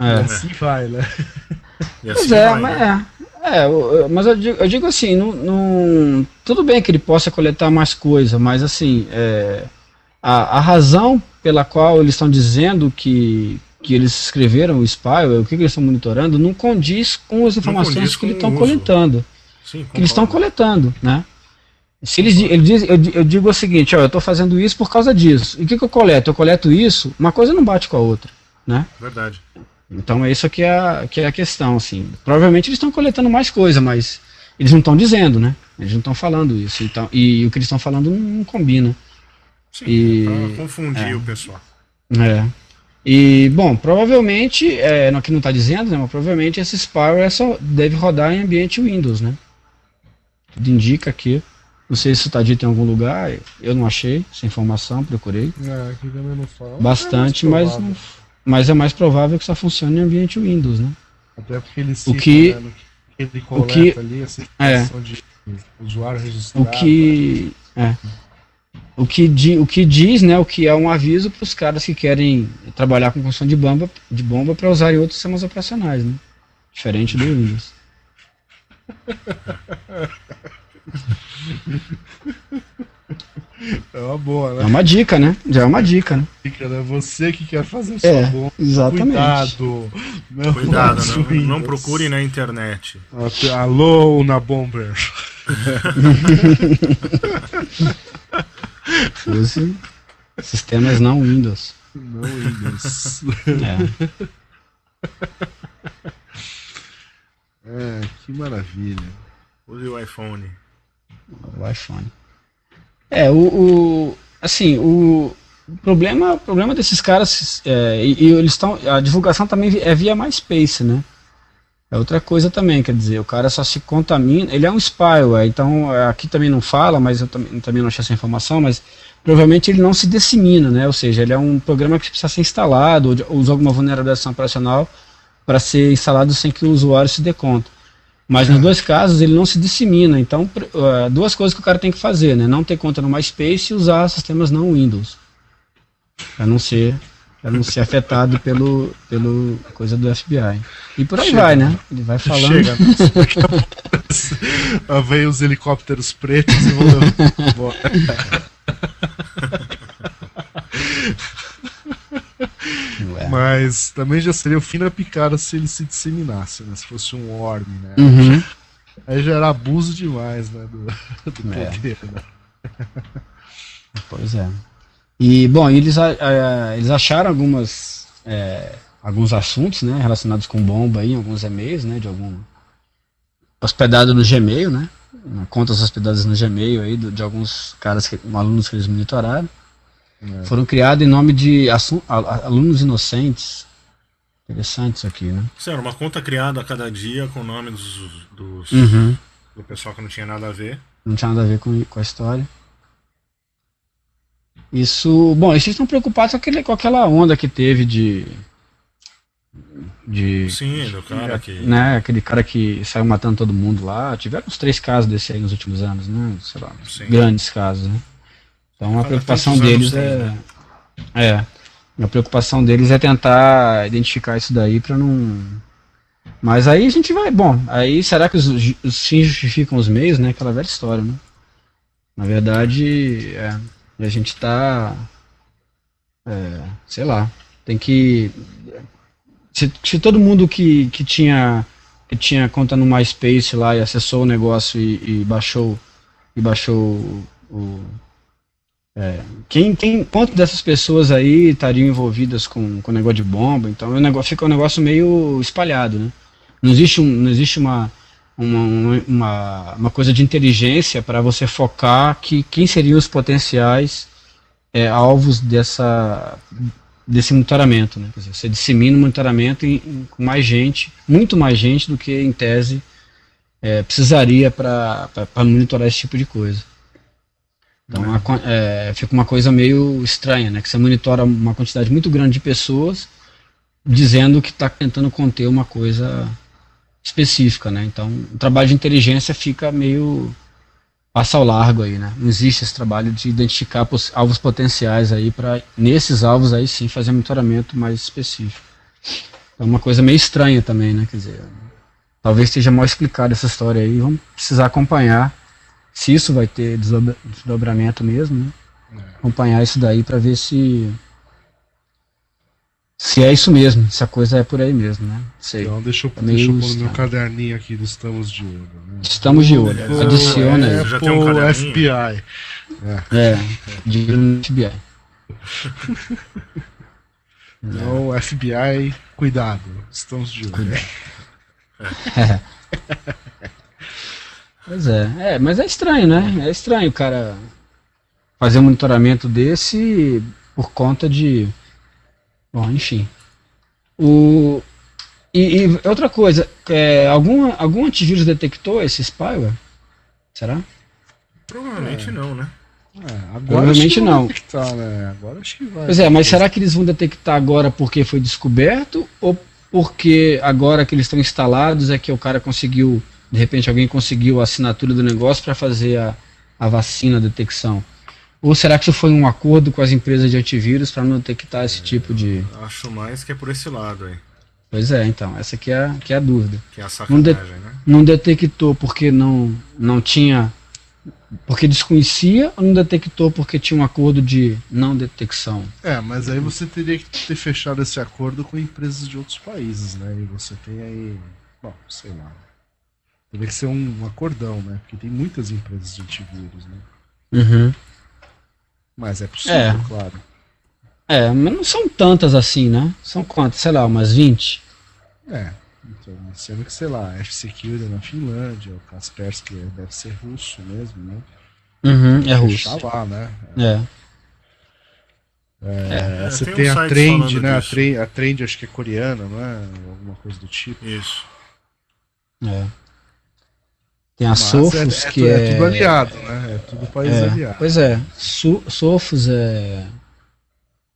É. Assim vai, né? E assim Pois é, vai, mas, né? é, é, eu- mas eu digo, eu digo assim, não, não- tudo bem que ele possa coletar mais coisa, mas assim, é, a, a razão pela qual eles estão dizendo que, que eles escreveram o spyware, o que, que eles estão monitorando, não condiz com as informações que eles estão coletando. Sim, Que eles estão coletando, né? Se eles, ele diz, eu, eu digo o seguinte, ó, eu estou fazendo isso por causa disso. E o que, que eu coleto? Eu coleto isso, uma coisa não bate com a outra, né? Verdade. Então é isso que é a, que é a questão, assim. Provavelmente eles estão coletando mais coisa, mas eles não estão dizendo, né? Eles não estão falando isso. Então, e o que eles estão falando não, não combina. Sim, E- pra confundir é. o pessoal. É. E, bom, provavelmente, é, aqui não está dizendo, né? Mas provavelmente esse spyware só deve rodar em ambiente Windows, né? Tudo indica aqui. Não sei se isso está dito em algum lugar, eu não achei essa informação, procurei. É, aqui também não fala. Bastante, É mas, não- mas é mais provável que só funcione em ambiente Windows, né? Até porque ele O cita, que- né, no que ele coleta que- ali, essa é. informação de usuário registrado. O que é, o que, di, o que diz, né, o que é um aviso para os caras que querem trabalhar com construção de bomba, de bomba para usar em outros sistemas operacionais, né? Diferente do Windows. É uma boa, É né? uma dica, né? Já é uma dica, né? Fica, né? Você que quer fazer sua É, bomba. exatamente. Cuidado. Não Cuidado, não, não procure na internet. Alô, na Bomber. Use sistemas não Windows. Não Windows. É. é, que maravilha. Use o iPhone. o iPhone. É, o, o- assim, o, o problema, o problema desses caras é, e, e eles estão, a divulgação também é via MySpace, né? É outra coisa também, quer dizer, o cara só se contamina, ele é um spyware, então é, aqui também não fala, mas eu também, também não achei essa informação, mas provavelmente ele não se dissemina, né? Ou seja, ele é um programa que precisa ser instalado ou, de- ou usa alguma vulnerabilização operacional para ser instalado sem que o usuário se dê conta. Mas nos dois casos ele não se dissemina. Então, uh, duas coisas que o cara tem que fazer, né? Não ter conta no MySpace e usar sistemas não Windows. Para não ser para não ser afetado pelo pelo coisa do FBI. E por aí Chega. vai, né? Ele vai falando. Chega. Vem os helicópteros pretos e vão embora. Ué. Mas também já seria o fim da picada se ele se disseminasse, né? Se fosse um worm, né? Uhum. Aí já era abuso demais, né? Do, do É. poder, né? Pois é. E bom, eles, a- a- eles acharam algumas é, alguns assuntos, né, relacionados com bomba aí, alguns e-mails, né, de algum hospedado no Gmail, né? contas hospedadas no Gmail aí do- de alguns caras, que, alunos que eles monitoraram. É. Foram criados em nome de alunos inocentes. Interessante isso aqui, né? Isso era uma conta criada a cada dia com o nome dos, dos- Uhum. do pessoal que não tinha nada a ver. Não tinha nada a ver com, com a história. Isso. Bom, eles estão preocupados com, aquele, com aquela onda que teve de. De. Sim, do cara que. Né, aquele cara que saiu matando todo mundo lá. Tiveram uns três casos desse aí nos últimos anos, né? Sei lá, Sim. grandes casos, né? Então a preocupação deles é. tem, É. A preocupação deles é tentar identificar isso daí pra não. Mas aí a gente vai. Bom, aí será que os, os fins justificam os meios, né? Aquela velha história, né? Na verdade, é, a gente tá. é, sei lá. Tem que. Se, se todo mundo que, que tinha que tinha conta no MySpace lá e acessou o negócio e, e baixou e baixou o, o- é, quem, quem quantas dessas pessoas aí estariam envolvidas com, com o negócio de bomba então o negócio fica um negócio meio espalhado né não existe um, não existe uma uma, uma, uma coisa de inteligência para você focar que quem seriam os potenciais é, alvos dessa desse monitoramento, né? Dizer, você dissemina o monitoramento em, em- com mais gente, muito mais gente do que em tese é, precisaria para monitorar esse tipo de coisa. Então a co- é, fica uma coisa meio estranha, né? Que você monitora uma quantidade muito grande de pessoas dizendo que está tentando conter uma coisa específica, né? Então o trabalho de inteligência fica meio passa ao largo aí, né? Não existe esse trabalho de identificar alvos potenciais aí para nesses alvos aí sim fazer monitoramento mais específico. É uma coisa meio estranha também, né? Quer dizer, talvez esteja mal explicada essa história aí. Vamos precisar acompanhar se isso vai ter desdobra- desdobramento mesmo, né? Acompanhar isso daí para ver se se é isso mesmo, se a coisa é por aí mesmo, né? Sei. Então deixa eu, meio deixa eu pôr no meu caderninho aqui do Estamos de Olho. Né? Estamos de olho. Pô, Adiciona aí. é, Já tem um caderninho? FBI. É, de olho no FBI. Então, FBI, cuidado. Estamos de olho. Pois é, é, mas é estranho, né? É estranho o cara fazer um monitoramento desse por conta de. Bom, enfim. O, e, e outra coisa, é, algum, algum antivírus detectou esse spyware? Será? Provavelmente não, né? É, agora Provavelmente acho que não. vai detectar, né? Agora acho que vai. Pois é, mas será que eles vão detectar agora porque foi descoberto ou porque agora que eles estão instalados é que o cara conseguiu, de repente alguém conseguiu a assinatura do negócio para fazer a, a vacina, a detecção? Ou será que isso foi um acordo com as empresas de antivírus para não detectar esse tipo de. Acho mais que é por esse lado aí. Pois é, então, essa aqui é, a- que é a dúvida. Que é a Não de- sacanagem, né? Não detectou porque não, não tinha. Porque desconhecia ou não detectou porque tinha um acordo de não detecção? É, mas aí você teria que ter fechado esse acordo com empresas de outros países, né? E você tem aí. Bom, sei lá. Teria que ser um acordão, né? Porque tem muitas empresas de antivírus, né? Uhum. Mas é possível, É. claro. É, mas não são tantas assim, né? São quantas? Sei lá, umas 20? É. Então, sendo que, sei lá, F-Security na Finlândia, o Kaspersky deve ser russo mesmo, né? Uhum, é russo. lá, né? É. É, É, você tem tem, um a Trend, né? A trend, a trend acho que é coreana, não é? Alguma coisa do tipo. Isso. é. Tem a Mas Sofos, é, é, que é. é tudo aliado, né? É tudo país é, aliado. Pois é. Su, Sofos é.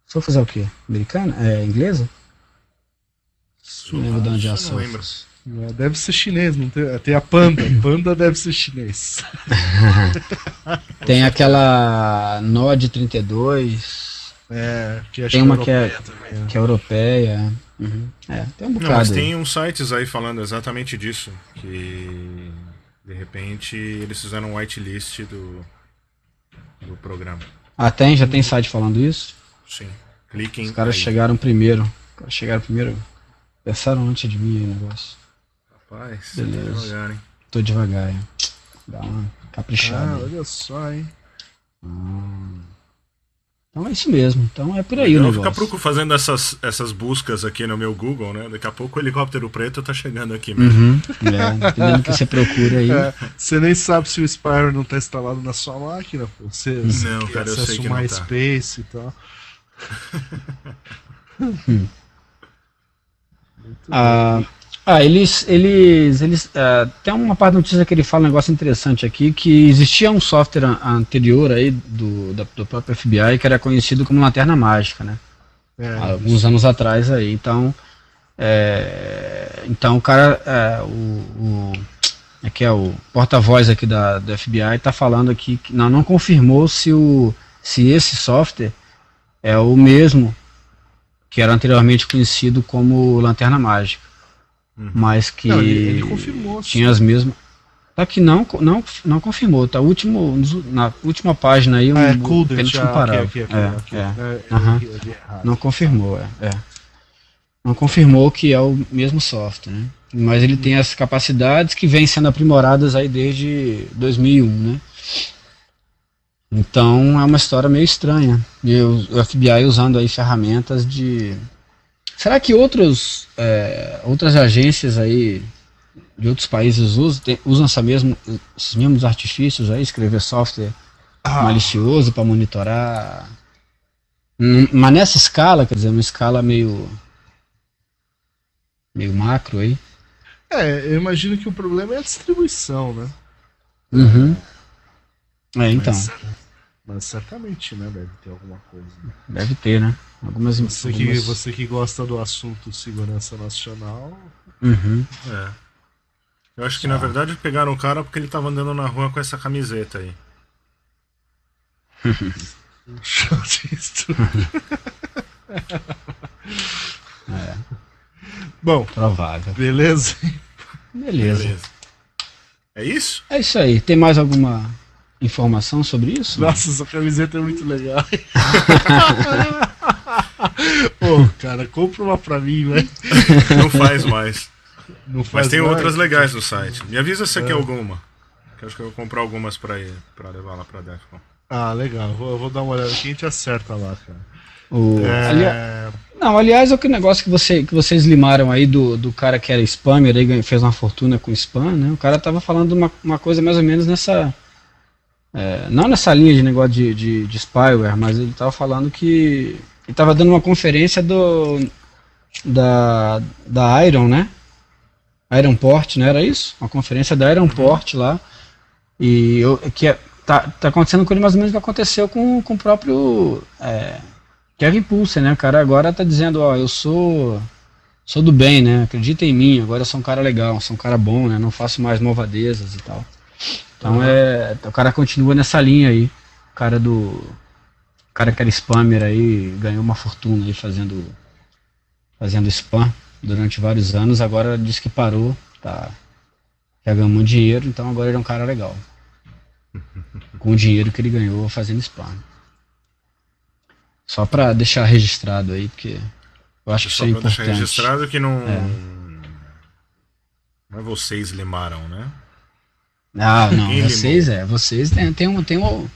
Sofos é o quê? Americana? É inglesa? Não lembro de onde é a não. Sofos. É, Deve ser chinês, não tem, tem a Panda. Panda deve ser chinês. Tem aquela Node 32, É, que acho Tem que uma que é- europeia também, né? que é europeia. Uhum. É, tem um Não, bocado. mas aí. tem uns sites aí falando exatamente disso. Que de repente eles fizeram um whitelist do, do programa. Ah, tem? Já tem site falando isso? Sim. Cliquem. Os caras aí. chegaram primeiro. Os caras chegaram primeiro. Pensaram antes de mim aí o negócio. Rapaz, Beleza. tá devagar, hein? Tô devagar. hein? Dá uma caprichada. Ah, olha só, hein? Então é isso mesmo. Então é por aí eu o vou ficar negócio. procu- fazendo essas, essas buscas aqui no meu Google, né? Daqui a pouco o helicóptero preto tá chegando aqui mesmo. Uhum, é, dependendo do que você procura aí. É, você nem sabe se o Spyro não tá instalado na sua máquina, pô. Você, você Não, tem cara, eu acesso sei que não tá. MySpace e tal. Ah, ah, eles. eles, eles ah, tem uma parte da notícia que ele fala um negócio interessante aqui, que existia um software an- anterior aí do, da- do próprio FBI que era conhecido como Lanterna Mágica, né? É, alguns anos atrás aí. Então. é, então o cara. É, o, o, é que é o porta-voz aqui da, do FBI está falando aqui que não, não confirmou se, o, se esse software é o mesmo que era anteriormente conhecido como Lanterna Mágica. Mas que Não, ele- ele confirmou, tinha as mesmas. Tá que não, não, não confirmou, tá último, na última página aí, um, Ah, é o Coolder, penúltimo É, é. É. Não confirmou, é, é. Não confirmou que é o mesmo software, né? Mas ele tem as capacidades que vêm sendo aprimoradas aí desde 2001, né? Então é uma história meio estranha. E o FBI usando aí ferramentas de. Será que outros, é, outras agências aí de outros países usam, tem- usam essa mesmo, esses mesmos artifícios aí, escrever software Ah, malicioso para monitorar. Hum, Mas nessa escala, quer dizer, uma escala meio. meio macro aí. é, eu imagino que o problema é a distribuição, né? Uhum. É, então, Mas, mas certamente, né? Deve ter alguma coisa. deve ter, né? Algumas. Você que, algumas- você que gosta do assunto segurança nacional, Uhum. É. Eu acho que na verdade pegaram o cara porque ele tava andando na rua com essa camiseta aí. isso. Bom, Provável. beleza? Beleza. Beleza. É isso? É isso aí. Tem mais alguma informação sobre isso? Nossa, essa camiseta é muito legal. Pô, cara, compra uma pra mim, velho. Não faz mais. Não faz Mas tem mais? outras legais no site. Me avisa se você quer alguma. Que eu acho que eu vou comprar algumas pra, ir, pra levar lá pra Defcon. Ah, legal. Vou, eu vou dar uma olhada aqui e a gente acerta lá, cara. O... É, Ali- Não, aliás, é aquele negócio que, você, que vocês limaram aí do, do cara que era spammer, ganhou- fez uma fortuna com spam, né? O cara tava falando uma, uma coisa mais ou menos nessa. é, não nessa linha de negócio de, de, de spyware, mas ele tava falando que. Ele tava dando uma conferência do. Da, da Iron, né? Ironport, não era isso? Uma conferência da Ironport lá. E eu, que é- tá, tá acontecendo com ele mais ou menos o que aconteceu com, com o próprio. é, Kevin Pulser, né? O cara agora tá dizendo, ó, eu sou sou do bem, né? Acredita em mim, agora eu sou um cara legal, sou um cara bom, né? Não faço mais malvadezas e tal. Então é, o cara continua nessa linha aí. O cara do cara que era spammer aí ganhou uma fortuna aí fazendo fazendo spam durante vários anos, agora diz que parou, tá já ganhou muito dinheiro, então agora ele é um cara legal. Com o dinheiro que ele ganhou fazendo spam. Só pra deixar registrado aí, porque eu acho que isso Só é pra deixar importante. registrado que não. Não é vocês limaram, né? Ah, não, vocês é, vocês tem, tem um, tem o,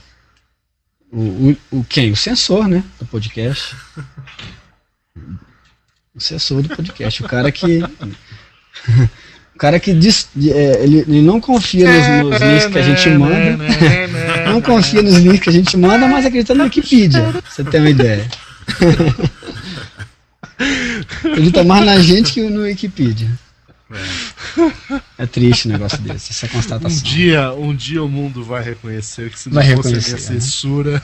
o, o, o quem? O censor, né, do podcast. O censor do podcast, o cara que o cara que diz, é, ele, ele não confia nos, nos links que a gente manda, não confia nos links que a gente manda, mas acredita na Wikipedia, você ter uma ideia. Acredita mais na gente que no Wikipedia. É triste um negócio desse, essa Um constatação. dia, um dia o mundo vai reconhecer que se não fosse a minha reconhecer, né? censura,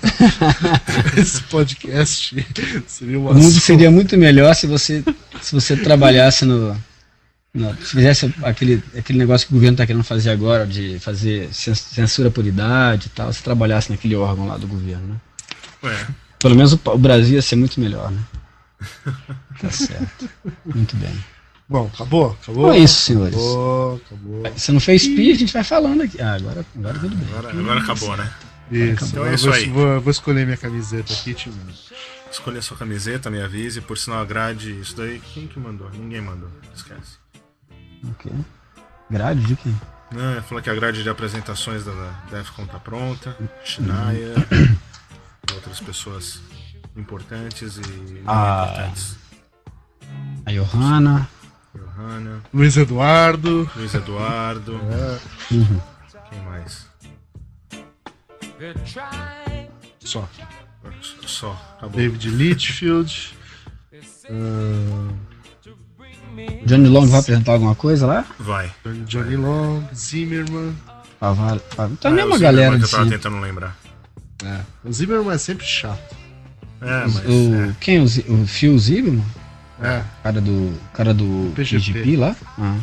esse podcast seria uma O mundo seria muito melhor se você, se você trabalhasse no, Se fizesse aquele, aquele negócio que o governo está querendo fazer agora, de fazer cen- censura por idade e tal, se trabalhasse naquele órgão lá do governo, né? Ué, Pelo menos o, o Brasil ia ser muito melhor, né? Tá certo. Muito bem. Bom, acabou? Acabou? Então é isso, senhores. Acabou, acabou. Se não fez pi, a gente vai falando aqui. Ah, agora, agora tudo bem. agora, agora acabou, né? Isso, Então eu é isso vou, aí. Vou, vou escolher minha camiseta aqui, Tim. Escolha sua camiseta, me avise, por sinal a grade, isso daí, quem que mandou? Ninguém mandou, esquece. Ok. Grade de quê? Não, falou que a grade de apresentações da da Defcon tá pronta, Schneier, outras pessoas importantes e não Ah. importantes. A Johanna. Johanna, Luiz Eduardo. Luiz Eduardo, é, Uhum. quem mais? Só. Só, acabou. David Litchfield. ah, Johnny Long vai apresentar alguma coisa lá? Vai. Johnny Long, Zimmerman. Ah, vai. Ah, Tá a É, mesma o galera que eu tava tentando lembrar. É. O Zimmerman é sempre chato. É, mas. O, é. Quem? O, Zi- o Phil Zimmerman? É. Cara do. Cara do PGP. PGP lá? Ah,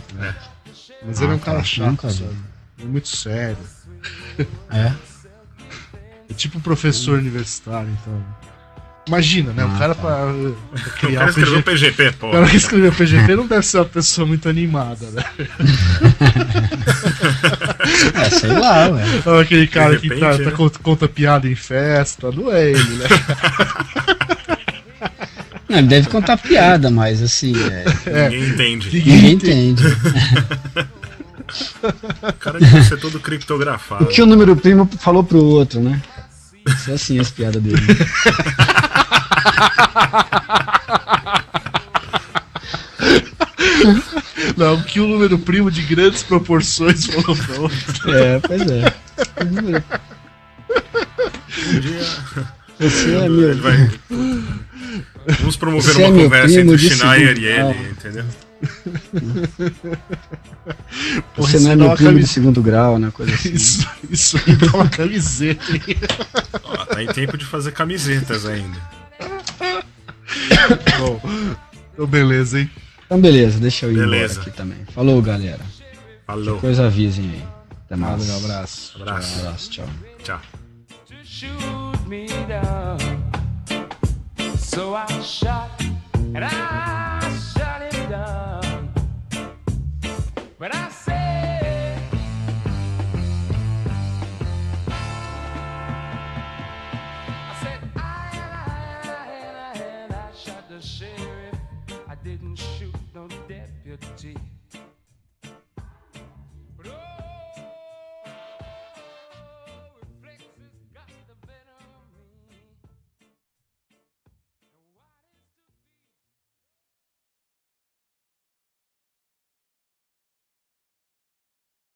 Mas ele é um Ah, cara cara, chato, nunca sabe? É muito sério. é. É tipo professor universitário, então. Imagina, né? o Ah, cara tá. pra, pra O criar cara o escreveu PGP. PGP, pô. O cara que escreveu PGP não deve ser uma pessoa muito animada, né? É, sei lá, ué. Ou aquele cara que repente, tá, né? tá conta, conta piada em festa, não é ele, né? Não, ele deve contar piada, mas assim, é, Ninguém entende. ninguém entende. O cara deve ser todo criptografado. O que o número primo falou pro outro, né? Isso é assim as piadas dele. Não, que o número primo de grandes proporções falou pra outro. É, pois é. Um dia Você é ele meu. vai. Vamos promover Você é uma meu conversa primo entre de o Schneier e grau. ele, entendeu? Porra, Você não é meu uma primo de camis- segundo grau, né? Coisa assim. Isso, isso aí dá uma camiseta. Ó, tá em tempo de fazer camisetas ainda. Bom, então beleza, hein? Então beleza, deixa eu ir Beleza. embora aqui também. Falou, galera. Falou. Coisa avisem aí. Até mais. Um abraço. Abraço. abraço, tchau. Tchau. So I shot and I.